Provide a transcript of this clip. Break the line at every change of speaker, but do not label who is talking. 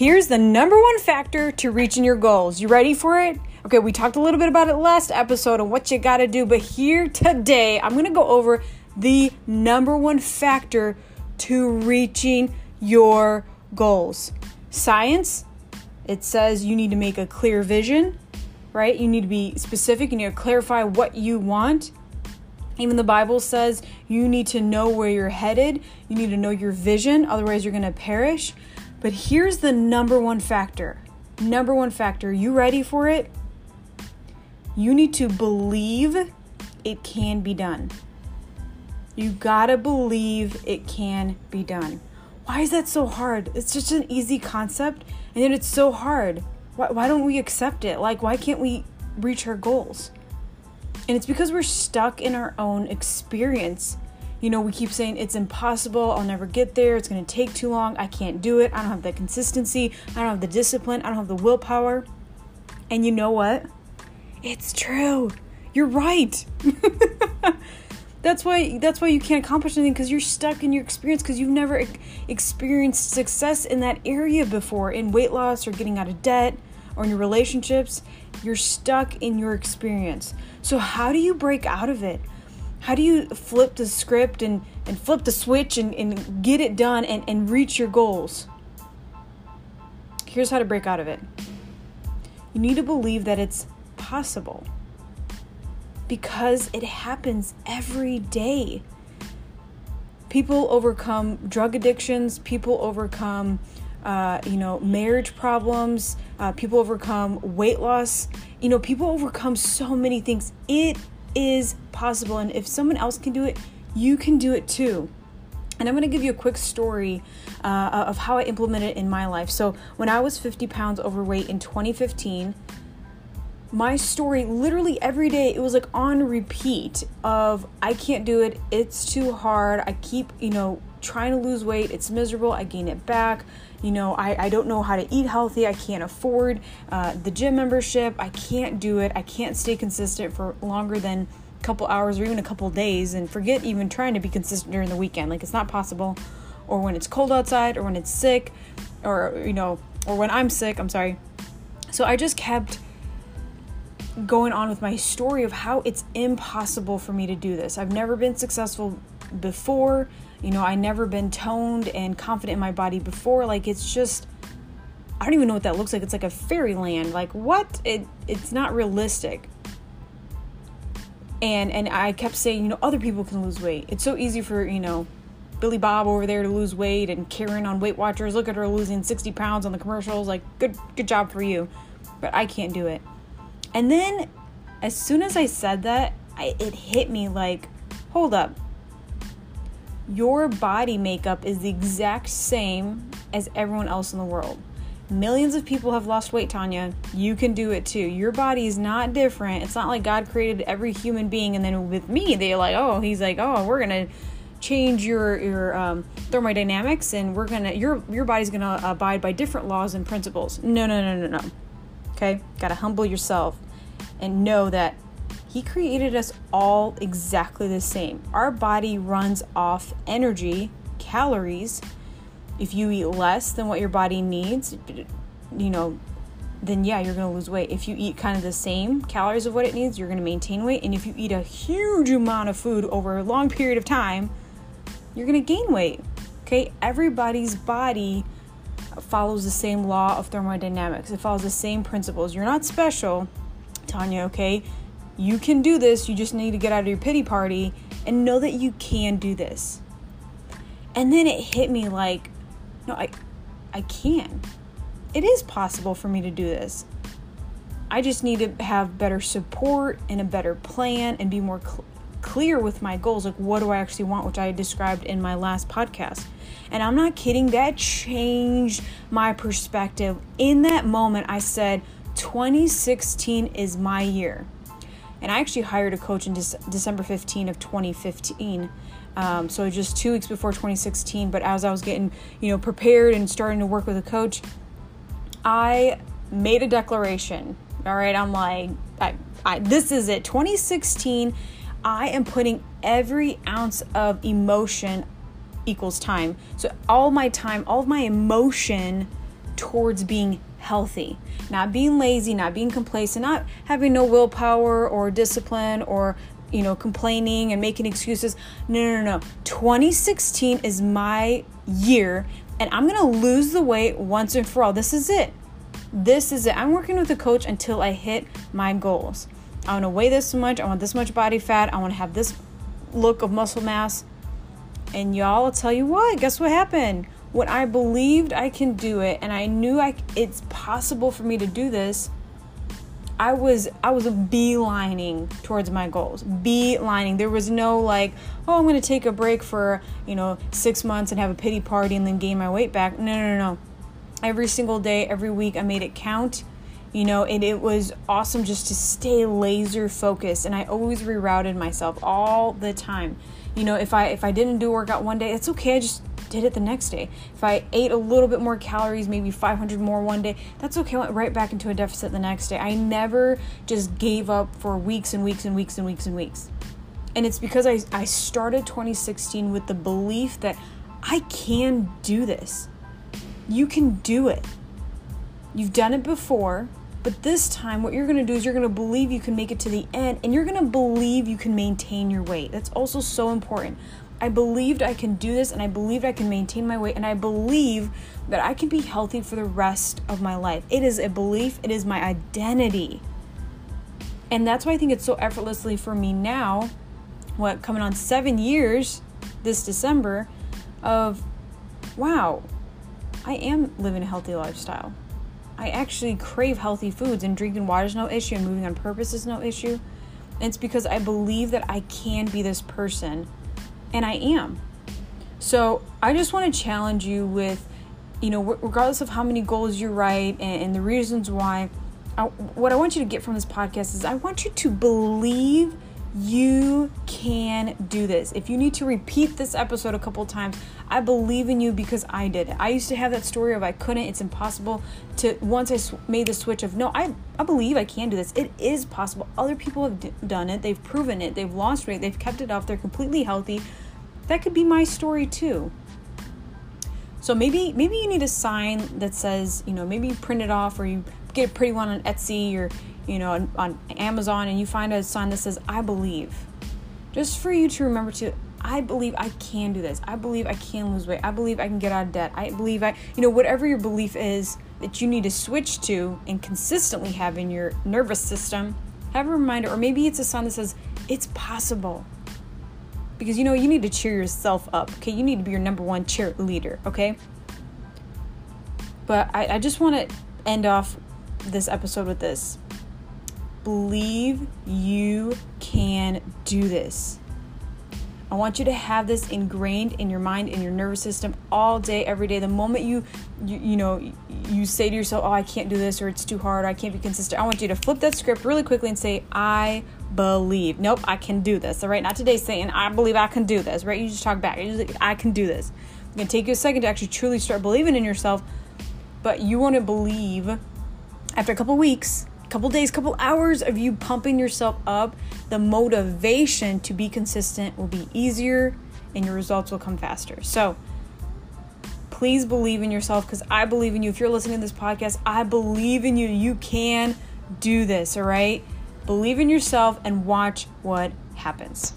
Here's the number one factor to reaching your goals. You ready for it? Okay, we talked a little bit about it last episode and what you got to do, but here today, I'm to go over the number one factor to reaching your goals. Science, it says you need to make a clear vision, right? You need to be specific, you need to clarify what you want. Even the Bible says you need to know where you're headed, you need to know your vision, otherwise, you're going to perish. But here's the number one factor. Number one factor. You ready for it? You need to believe it can be done. You gotta believe it can be done. Why is that so hard? It's just an easy concept, and yet it's so hard. Why, why don't we accept it? Like, why can't we reach our goals? And it's because we're stuck in our own experience. You know, we keep saying it's impossible, I'll never get there, it's gonna take too long, I can't do it, I don't have the consistency, I don't have the discipline, I don't have the willpower. And you know what? It's true. You're right. that's why that's why you can't accomplish anything because you're stuck in your experience because you've never experienced success in that area before in weight loss or getting out of debt or in your relationships you're stuck in your experience so how do you break out of it how do you flip the script and, and flip the switch and, and get it done and, and reach your goals here's how to break out of it you need to believe that it's possible because it happens every day. People overcome drug addictions, people overcome, uh, you know, marriage problems, uh, people overcome weight loss. You know, people overcome so many things. It is possible. And if someone else can do it, you can do it too. And I'm going to give you a quick story uh, of how I implemented it in my life. So, when I was 50 pounds overweight in 2015, my story literally every day it was like on repeat of i can't do it it's too hard i keep you know trying to lose weight it's miserable i gain it back you know i, I don't know how to eat healthy i can't afford uh, the gym membership i can't do it i can't stay consistent for longer than a couple hours or even a couple days and forget even trying to be consistent during the weekend like it's not possible or when it's cold outside or when it's sick or you know or when i'm sick i'm sorry so i just kept going on with my story of how it's impossible for me to do this. I've never been successful before. You know, I never been toned and confident in my body before. Like it's just I don't even know what that looks like. It's like a fairyland. Like what? It it's not realistic. And and I kept saying, you know, other people can lose weight. It's so easy for, you know, Billy Bob over there to lose weight and Karen on Weight Watchers. Look at her losing 60 pounds on the commercials. Like good good job for you. But I can't do it. And then as soon as I said that, I, it hit me like, hold up. Your body makeup is the exact same as everyone else in the world. Millions of people have lost weight, Tanya. You can do it too. Your body is not different. It's not like God created every human being and then with me, they're like, oh, he's like, oh, we're gonna change your your um, thermodynamics and we're gonna your your body's gonna abide by different laws and principles. No, no, no, no, no. Okay? Got to humble yourself and know that He created us all exactly the same. Our body runs off energy, calories. If you eat less than what your body needs, you know, then yeah, you're gonna lose weight. If you eat kind of the same calories of what it needs, you're gonna maintain weight. And if you eat a huge amount of food over a long period of time, you're gonna gain weight. Okay, everybody's body follows the same law of thermodynamics. It follows the same principles. You're not special, Tanya, okay? You can do this. You just need to get out of your pity party and know that you can do this. And then it hit me like, no, I I can. It is possible for me to do this. I just need to have better support and a better plan and be more cl- clear with my goals. Like, what do I actually want, which I described in my last podcast. And I'm not kidding, that changed my perspective. In that moment, I said, 2016 is my year. And I actually hired a coach in December 15 of 2015. Um, so just two weeks before 2016. But as I was getting, you know, prepared and starting to work with a coach, I made a declaration. All right, I'm like, I, I, this is it. 2016 I am putting every ounce of emotion equals time. So all my time, all of my emotion towards being healthy, not being lazy, not being complacent, not having no willpower or discipline or you know complaining and making excuses. No, no, no. no. 2016 is my year and I'm going to lose the weight once and for all. This is it. This is it. I'm working with a coach until I hit my goals. I want to weigh this much. I want this much body fat. I want to have this look of muscle mass. And y'all, I'll tell you what, guess what happened? When I believed I can do it and I knew I, it's possible for me to do this, I was I was beelining towards my goals. Beelining. There was no like, oh, I'm gonna take a break for you know six months and have a pity party and then gain my weight back. No, no, no, no. Every single day, every week, I made it count. You know, and it was awesome just to stay laser focused. And I always rerouted myself all the time you know if i if i didn't do workout one day it's okay i just did it the next day. If i ate a little bit more calories maybe 500 more one day that's okay. I went right back into a deficit the next day. I never just gave up for weeks and weeks and weeks and weeks and weeks. And it's because i, I started 2016 with the belief that i can do this. You can do it. You've done it before but this time, what you're to do is you're to believe you can make it to the end and you're to believe you can maintain your weight. That's also so important. I believed I can do this and I believed I can maintain my weight and I believe that I can be healthy for the rest of my life. It is a belief, it is my identity. And that's why I think it's so effortlessly for me now, what, coming on seven years this December, of wow, I am living a healthy lifestyle. I actually crave healthy foods and drinking water is no issue and moving on purpose is no issue. It's because I believe that I can be this person and I am. So I just want to challenge you with, you know, regardless of how many goals you write and, and the reasons why, I, what I want you to get from this podcast is I want you to believe you can do this. If you need to repeat this episode a couple times, I believe in you because I did it. I used to have that story of I couldn't, it's impossible. To once I sw- made the switch of no, I I believe I can do this. It is possible. Other people have d- done it. They've proven it. They've lost weight. They've kept it off. They're completely healthy. That could be my story too. So maybe maybe you need a sign that says, you know, maybe you print it off or you get a pretty one on Etsy or you know, on, on Amazon and you find a sign that says, I believe. Just for you to remember to, I believe I can do this. I believe I can lose weight. I believe I can get out of debt. I believe I, you know, whatever your belief is that you need to switch to and consistently have in your nervous system, have a reminder, or maybe it's a sign that says, it's possible. Because you know, you need to cheer yourself up, okay? You need to be your number one cheerleader, okay? But I, I just want to end off this episode with this believe you can do this. I want you to have this ingrained in your mind, in your nervous system all day, every day. The moment you, you, you know, you say to yourself, "Oh, I can't do this," or "It's too hard," or "I can't be consistent," I want you to flip that script really quickly and say, "I believe." Nope, I can do this. All right, not today saying, "I believe I can do this." Right? You just talk back. Just, "I can do this." It's gonna take you a second to actually truly start believing in yourself, but you want to believe after a couple weeks couple days, couple hours of you pumping yourself up, the motivation to be consistent will be easier and your results will come faster. So, please believe in yourself because I believe in you. If you're listening to this podcast, I believe in you. You can do this, all right? Believe in yourself and watch what happens.